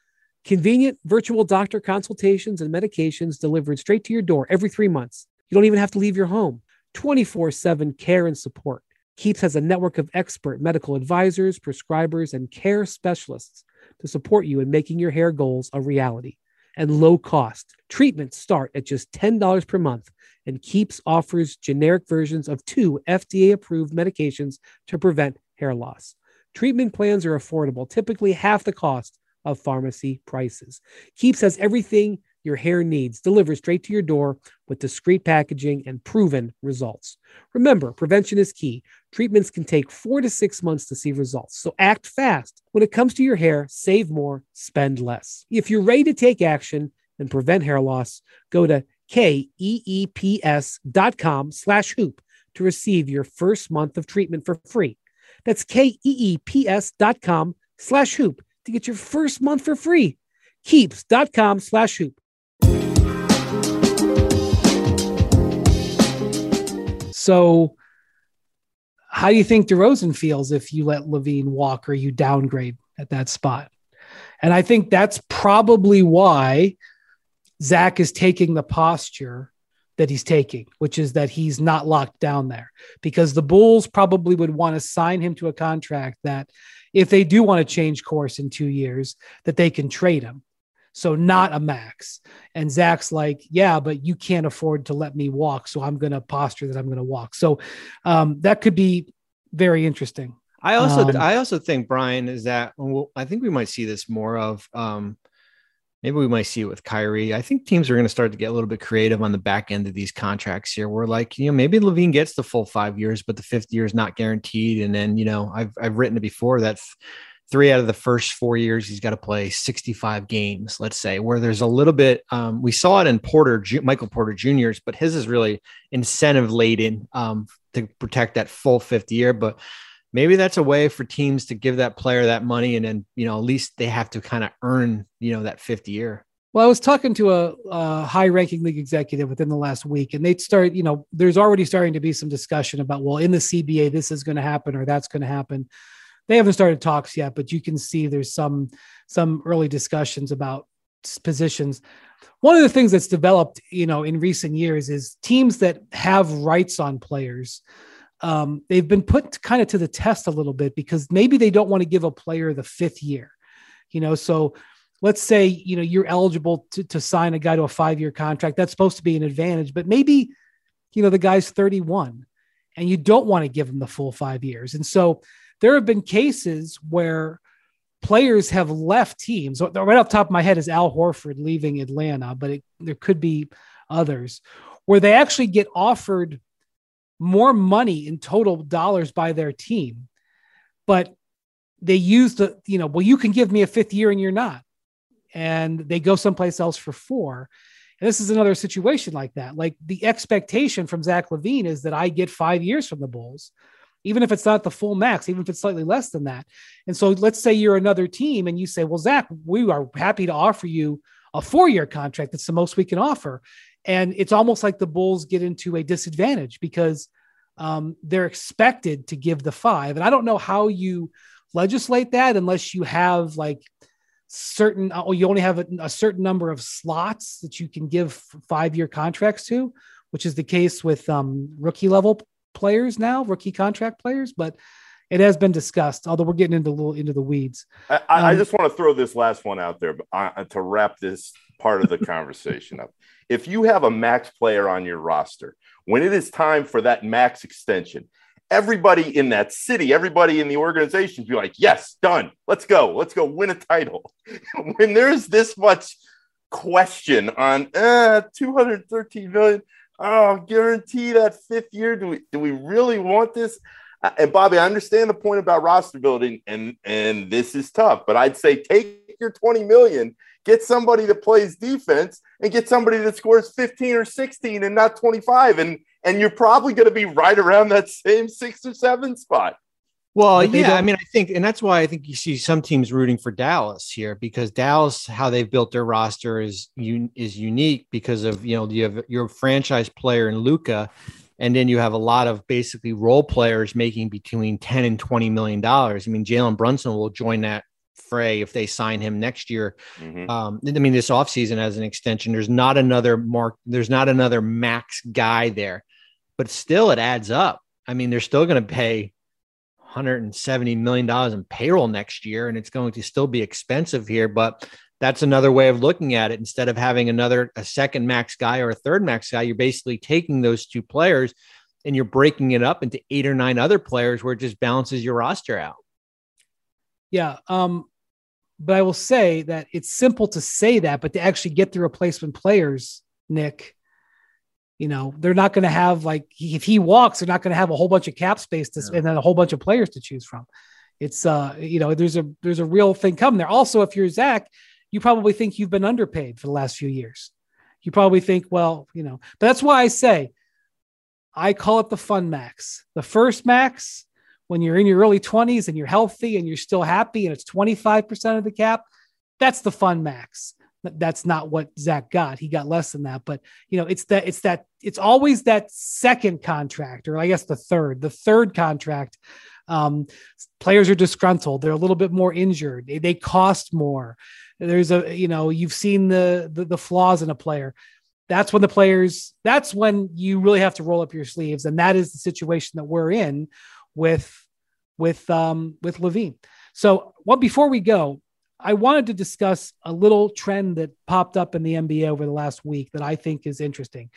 convenient virtual doctor consultations and medications delivered straight to your door every three months. You don't even have to leave your home. 24 7 care and support. Keeps has a network of expert medical advisors, prescribers, and care specialists to support you in making your hair goals a reality and low cost. Treatments start at just $10 per month and Keeps offers generic versions of two FDA approved medications to prevent hair loss. Treatment plans are affordable, typically half the cost of pharmacy prices. Keeps has everything your hair needs delivered straight to your door with discreet packaging and proven results. Remember, prevention is key. Treatments can take four to six months to see results, so act fast. When it comes to your hair, save more, spend less. If you're ready to take action and prevent hair loss, go to K-E-E-P-S dot com slash hoop to receive your first month of treatment for free. That's K-E-E-P-S dot com slash hoop to get your first month for free. Keeps.com slash hoop. So how do you think DeRozan feels if you let LaVine walk or you downgrade at that spot? And I think that's probably why Zach is taking the posture that he's taking, which is that he's not locked down there because the Bulls probably would want to sign him to a contract that if they do want to change course in two years, that they can trade him. So not a max. And Zach's like, yeah, but you can't afford to let me walk. So I'm going to posture that I'm going to walk. So um, that could be very interesting. I also, um, I also think Brian is that well, I think we might see this more of. Um, maybe we might see it with Kyrie. I think teams are going to start to get a little bit creative on the back end of these contracts here. We're like, you know, maybe LaVine gets the full five years, but the fifth year is not guaranteed. And then, you know, I've I've written it before that three out of the first four years he's got to play 65 games, let's say, where there's a little bit. Um, we saw it in Porter, Michael Porter Jr.'s, but his is really incentive laden um, to protect that full fifth year. But maybe that's a way for teams to give that player that money and then you know at least they have to kind of earn you know that fifth year well i was talking to a, a high ranking league executive within the last week and they started you know there's already starting to be some discussion about well in the cba this is going to happen or that's going to happen they haven't started talks yet but you can see there's some some early discussions about positions one of the things that's developed you know in recent years is teams that have rights on players um, they've been put kind of to the test a little bit because maybe they don't want to give a player the fifth year, you know. So let's say you know you're eligible to, to sign a guy to a five year contract. That's supposed to be an advantage, but maybe you know the guy's 31 and you don't want to give him the full five years. And so there have been cases where players have left teams. Right off the top of my head is Al Horford leaving Atlanta, but it, there could be others where they actually get offered more money in total dollars by their team, but they use the, you know, well, you can give me a fifth year and you're not. And they go someplace else for four. And this is another situation like that. Like the expectation from Zach LaVine is that I get five years from the Bulls, even if it's not the full max, even if it's slightly less than that. And so let's say you're another team and you say, well, Zach, we are happy to offer you a four year contract. That's the most we can offer. And it's almost like the Bulls get into a disadvantage because um, they're expected to give the five. And I don't know how you legislate that unless you have like certain, oh, you only have a, a certain number of slots that you can give five year contracts to, which is the case with um, rookie level players now, rookie contract players. But it has been discussed, although we're getting into a little into the weeds. I, I Um, just want to throw this last one out there uh, to wrap this part of the conversation up. If you have a max player on your roster, when it is time for that max extension, everybody in that city, everybody in the organization be like, yes, done. Let's go. Let's go win a title. when there's this much question on uh, 213 million, oh, guarantee that fifth year. Do we do we really want this? Uh, And Bobby, I understand the point about roster building, and and this is tough, but I'd say take your 20 million, get somebody that plays defense, and get somebody that scores 15 or 16 and not 25, and and you're probably going to be right around that same six or seven spot. Well, yeah, I don't- mean, I think, and that's why I think you see some teams rooting for Dallas here because Dallas, how they've built their roster is un- is unique because of you know you have your franchise player in Luka, and then you have a lot of basically role players making between ten and twenty million dollars. I mean, Jalen Brunson will join that fray if they sign him next year. Mhm. Um, I mean, this offseason as an extension, there's not another mark, there's not another max guy there, but still it adds up. I mean, they're still going to pay 170 million dollars in payroll next year, and it's going to still be expensive here. But that's another way of looking at it. Instead of having another a second max guy or a third max guy, you're basically taking those two players and you're breaking it up into eight or nine other players where it just balances your roster out. Yeah. Um, but I will say that it's simple to say that, but to actually get the replacement players, Nick, you know, they're not going to have like if he walks, they're not going to have a whole bunch of cap space to Yeah. and then a whole bunch of players to choose from. It's uh, you know, there's a there's a real thing coming there. Also, if you're Zach, you probably think you've been underpaid for the last few years. You probably think, well, you know, but that's why I say I call it the fun max. The first max, when you're in your early 20s and you're healthy and you're still happy and it's 25% of the cap, that's the fun max. Th- That's not what Zach got. He got less than that. But you know, it's that it's that it's always that second contract, or I guess the third, the third contract. Um, players are disgruntled. They're a little bit more injured. They, they cost more. There's a, you know, you've seen the, the the flaws in a player that's when the players that's when you really have to roll up your sleeves and that is the situation that we're in with with um with LaVine so well before we go i wanted to discuss a little trend that popped up in the nba over the last week that i think is interesting.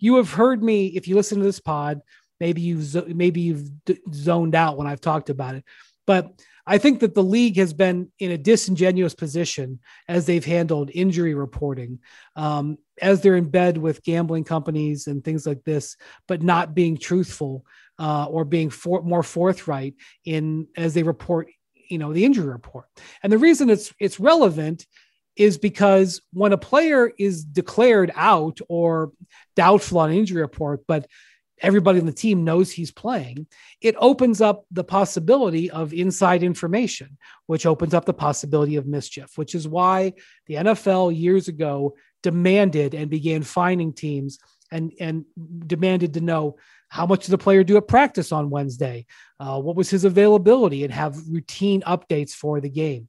You have heard me if you listen to this pod maybe you've maybe you've zoned out when i've talked about it but I think that the league has been in a disingenuous position as they've handled injury reporting, um, as they're in bed with gambling companies and things like this, but not being truthful uh, or being for, more forthright in as they report, you know, the injury report. And the reason it's it's relevant is because when a player is declared out or doubtful on injury report, but everybody on the team knows he's playing, it opens up the possibility of inside information, which opens up the possibility of mischief, which is why the NFL years ago demanded and began finding teams and, and demanded to know how much did the player do at practice on Wednesday? Uh, what was his availability and have routine updates for the game.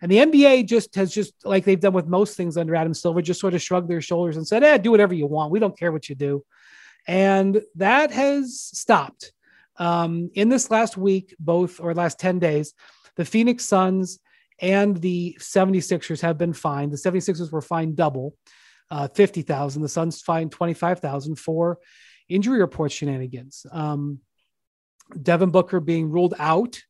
And the NBA just has just like they've done with most things under Adam Silver, just sort of shrugged their shoulders and said, eh, do whatever you want. We don't care what you do. And that has stopped. Um, in this last week, both or last 10 days, the Phoenix Suns and the 76ers have been fined. The 76ers were fined double, uh, 50,000. The Suns fined 25,000 for injury report shenanigans. Um, Devin Booker being ruled out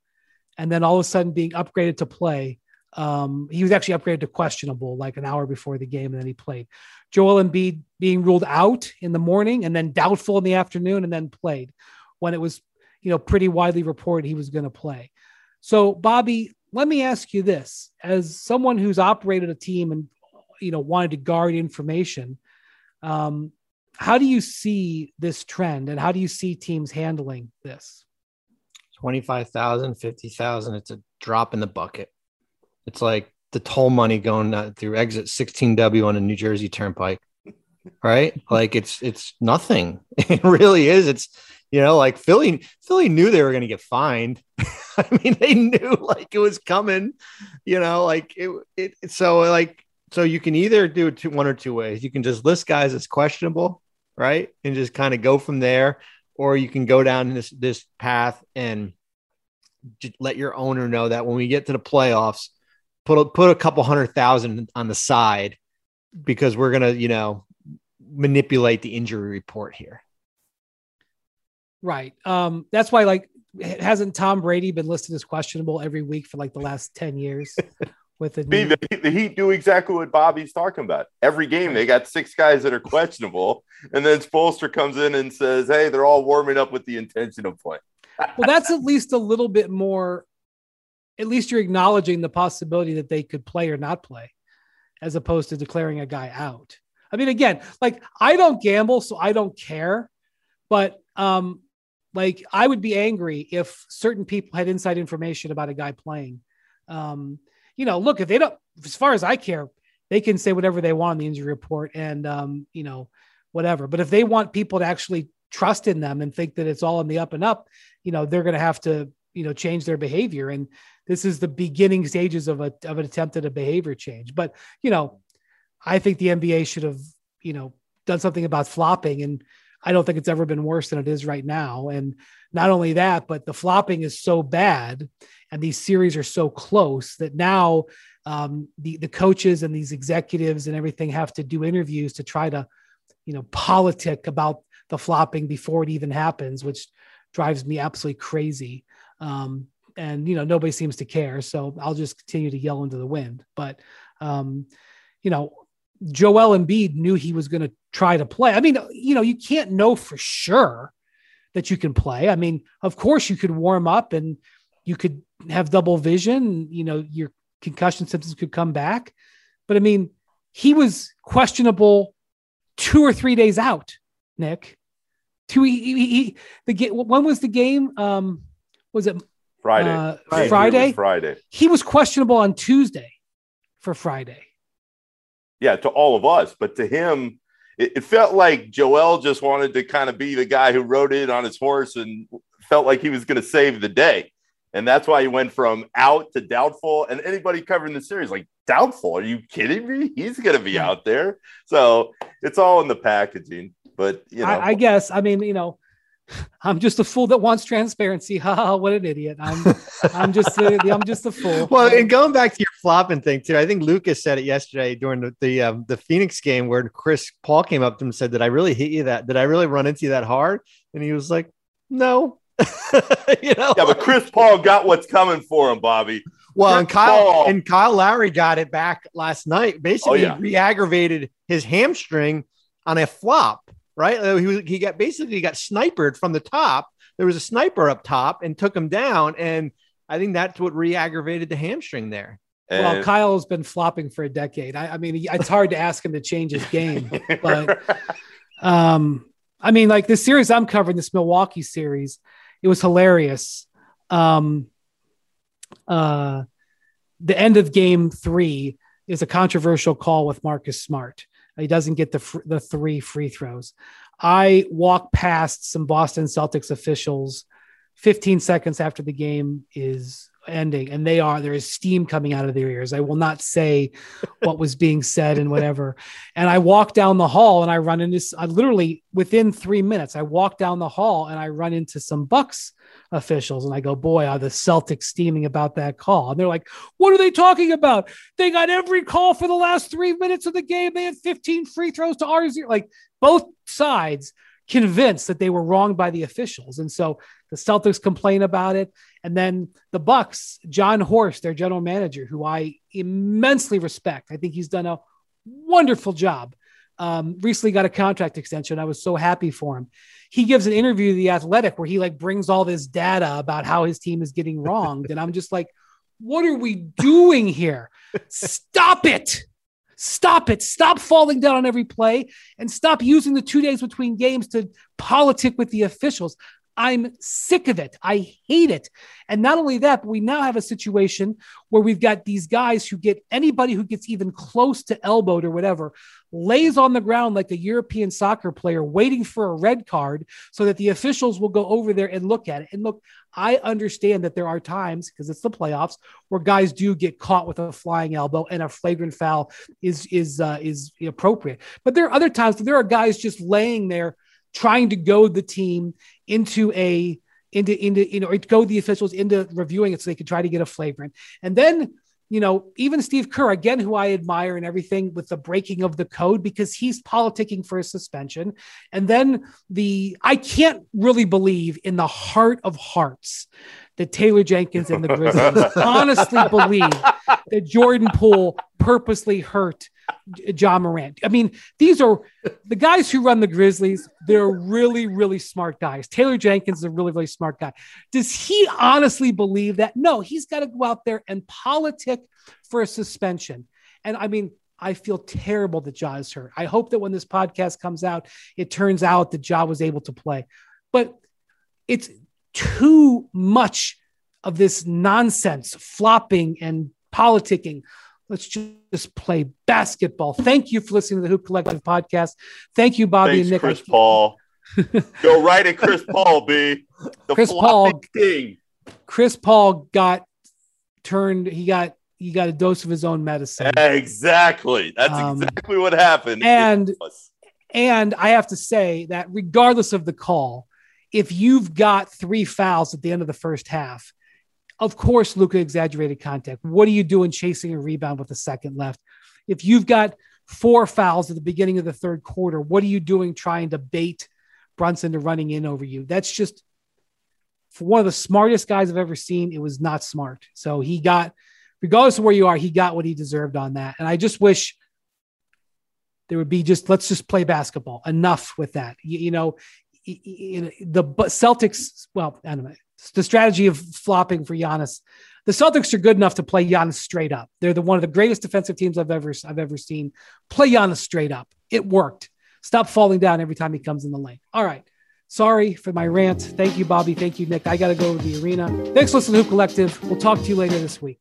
and then all of a sudden being upgraded to play. Um, he was actually upgraded to questionable like an hour before the game, and then he played. Joel Embiid being ruled out in the morning and then doubtful in the afternoon and then played when it was, you know, pretty widely reported he was going to play. So, Bobby, let me ask you this as someone who's operated a team and, you know, wanted to guard information, um, how do you see this trend and how do you see teams handling this? 25,000, 50,000. It's a drop in the bucket. It's like the toll money going uh, through exit 16W on a New Jersey turnpike, right? like it's, it's nothing. It really is. It's, you know, like Philly, Philly knew they were going to get fined. I mean, they knew like it was coming, you know, like it, it, so like, so you can either do it two, one or two ways. You can just list guys as questionable, right? And just kind of go from there, or you can go down this, this path and, just let your owner know that when we get to the playoffs, put a, put a couple hundred thousand on the side because we're gonna, you know, manipulate the injury report here. Right. Um, that's why, like, hasn't Tom Brady been listed as questionable every week for like the last 10 years? with the, the, the Heat do exactly what Bobby's talking about. Every game, they got six guys that are questionable. And then Spoelstra comes in and says, hey, they're all warming up with the intention of playing. well, that's at least a little bit more, at least you're acknowledging the possibility that they could play or not play, as opposed to declaring a guy out. I mean, again, like I don't gamble, so I don't care. But um, like I would be angry if certain people had inside information about a guy playing. Um, you know, look, if they don't, as far as I care, they can say whatever they want in the injury report and, um, you know, whatever. But if they want people to actually trust in them and think that it's all in the up and up, you know, they're going to have to, you know, change their behavior. And this is the beginning stages of a, of an attempt at a behavior change. But, you know, I think the NBA should have, you know, done something about flopping. And I don't think it's ever been worse than it is right now. And not only that, but the flopping is so bad and these series are so close that now um, the, the coaches and these executives and everything have to do interviews to try to, you know, politic about the flopping before it even happens, which drives me absolutely crazy. Um, and, you know, nobody seems to care. So I'll just continue to yell into the wind. But, um, you know, Joel Embiid knew he was going to try to play. I mean, you know, you can't know for sure that you can play. I mean, of course you could warm up and you could have double vision, you know, your concussion symptoms could come back. But I mean, he was questionable two or three days out, Nick. Two, he, he, he the game, when was the game? Um, was it Friday? Uh, Friday. Friday. He was questionable on Tuesday for Friday. Yeah, to all of us, but to him, it, it felt like Joel just wanted to kind of be the guy who rode in on his horse and felt like he was going to save the day. And that's why he went from out to doubtful. And anybody covering the series, like, doubtful? Are you kidding me? He's going to be out there. So it's all in the packaging. But, you know, I, I guess, I mean, you know, I'm just a fool that wants transparency. Ha what an idiot. I'm I'm just a, I'm just a fool. Well, and going back to your flopping thing too, I think Lucas said it yesterday during the the, um, the Phoenix game where Chris Paul came up to him and said, "Did I really hit you that? Did I really run into you that hard?" And he was like, "No." you know? Yeah, but Chris Paul got what's coming for him, Bobby. Well, Chris and Kyle Paul. and Kyle Lowry got it back last night. Basically, oh, yeah. re-aggravated his hamstring on a flop right? Uh, he was, he got basically got sniped from the top. There was a sniper up top and took him down, and I think that's what re-aggravated the hamstring there. Well, Kyle's been flopping for a decade. I, I mean, it's hard to ask him to change his game, but um, I mean, like this series I'm covering, this Milwaukee series, it was hilarious. Um, uh, the end of game three is a controversial call with Marcus Smart. He doesn't get the the three free throws. I walk past some Boston Celtics officials 15 seconds after the game is ending and they are there is steam coming out of their ears i will not say what was being said and whatever and i walk down the hall and i run into I literally within three minutes i walk down the hall and i run into some bucks officials and I go, boy, are the Celtics steaming about that call? And they're like, what are they talking about? They got every call for the last three minutes of the game. They had 15 free throws to ours. Like both sides convinced that they were wronged by the officials. And so the Celtics complain about it. And then the Bucks, Jon Horst, their general manager, who I immensely respect. I think he's done a wonderful job. Um, recently got a contract extension. I was so happy for him he gives an interview to the athletic where he like brings all this data about how his team is getting wronged and i'm just like what are we doing here stop it stop it. Stop falling down on every play and stop using the two days between games to politic with the officials I'm sick of it. I hate it. And not only that, but we now have a situation where we've got these guys who get anybody who gets even close to elbowed or whatever lays on the ground like a European soccer player waiting for a red card so that the officials will go over there and look at it. And look, I understand that there are times because it's the playoffs where guys do get caught with a flying elbow and a flagrant foul is is uh, is appropriate. But there are other times there are guys just laying there trying to goad the team into a into into you know, go the officials into reviewing it so they could try to get a flagrant. And then you know, even Steve Kerr, again, who I admire and everything with the breaking of the code because he's politicking for a suspension. And then the, I can't really believe in the heart of hearts that Taylor Jenkins and the Grizzlies honestly believe that Jordan Poole purposely hurt Ja Morant. I mean, these are the guys who run the Grizzlies. They're really, really smart guys. Taylor Jenkins is a really, really smart guy. Does he honestly believe that? No, he's got to go out there and politic for a suspension. And I mean, I feel terrible that Ja is hurt. I hope that when this podcast comes out, it turns out that Ja was able to play. But it's too much of this nonsense, flopping and politicking Let's just play basketball. Thank you for listening to the Hoop Collective podcast. Thank you, Bobby Thanks, and Nick. Chris Paul. Go right at Chris Paul, B. The Chris Paul king. Chris Paul got turned. He got he got a dose of his own medicine. Exactly. That's um, exactly what happened. And and I have to say that regardless of the call, if you've got three fouls at the end of the first half, of course, Luka exaggerated contact. What are you doing chasing a rebound with a second left? If you've got four fouls at the beginning of the third quarter, what are you doing trying to bait Brunson to running in over you? That's just for one of the smartest guys I've ever seen. It was not smart. So he got, regardless of where you are, he got what he deserved on that. And I just wish there would be just let's just play basketball. Enough with that. You, you know, the Celtics. Well, anyway, the strategy of flopping for Giannis. The Celtics are good enough to play Giannis straight up. They're the one of the greatest defensive teams I've ever I've ever seen. Play Giannis straight up. It worked. Stop falling down every time he comes in the lane. All right. Sorry for my rant. Thank you, Bobby. Thank you, Nick. I got to go to the arena. Thanks Listen Hoop Collective. We'll talk to you later this week.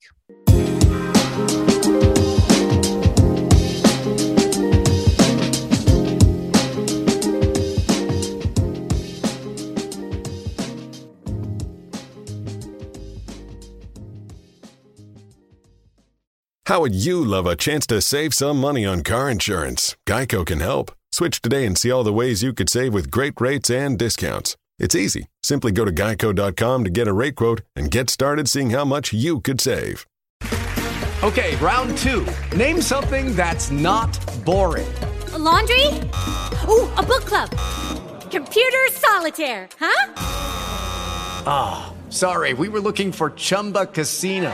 How would you love a chance to save some money on car insurance? Geico can help. Switch today and see all the ways you could save with great rates and discounts. It's easy. Simply go to geico.com to get a rate quote and get started seeing how much you could save. Okay, round two. Name something that's not boring. A laundry? Ooh, a book club. Computer solitaire, huh? Ah, oh, sorry, we were looking for Chumba Casino.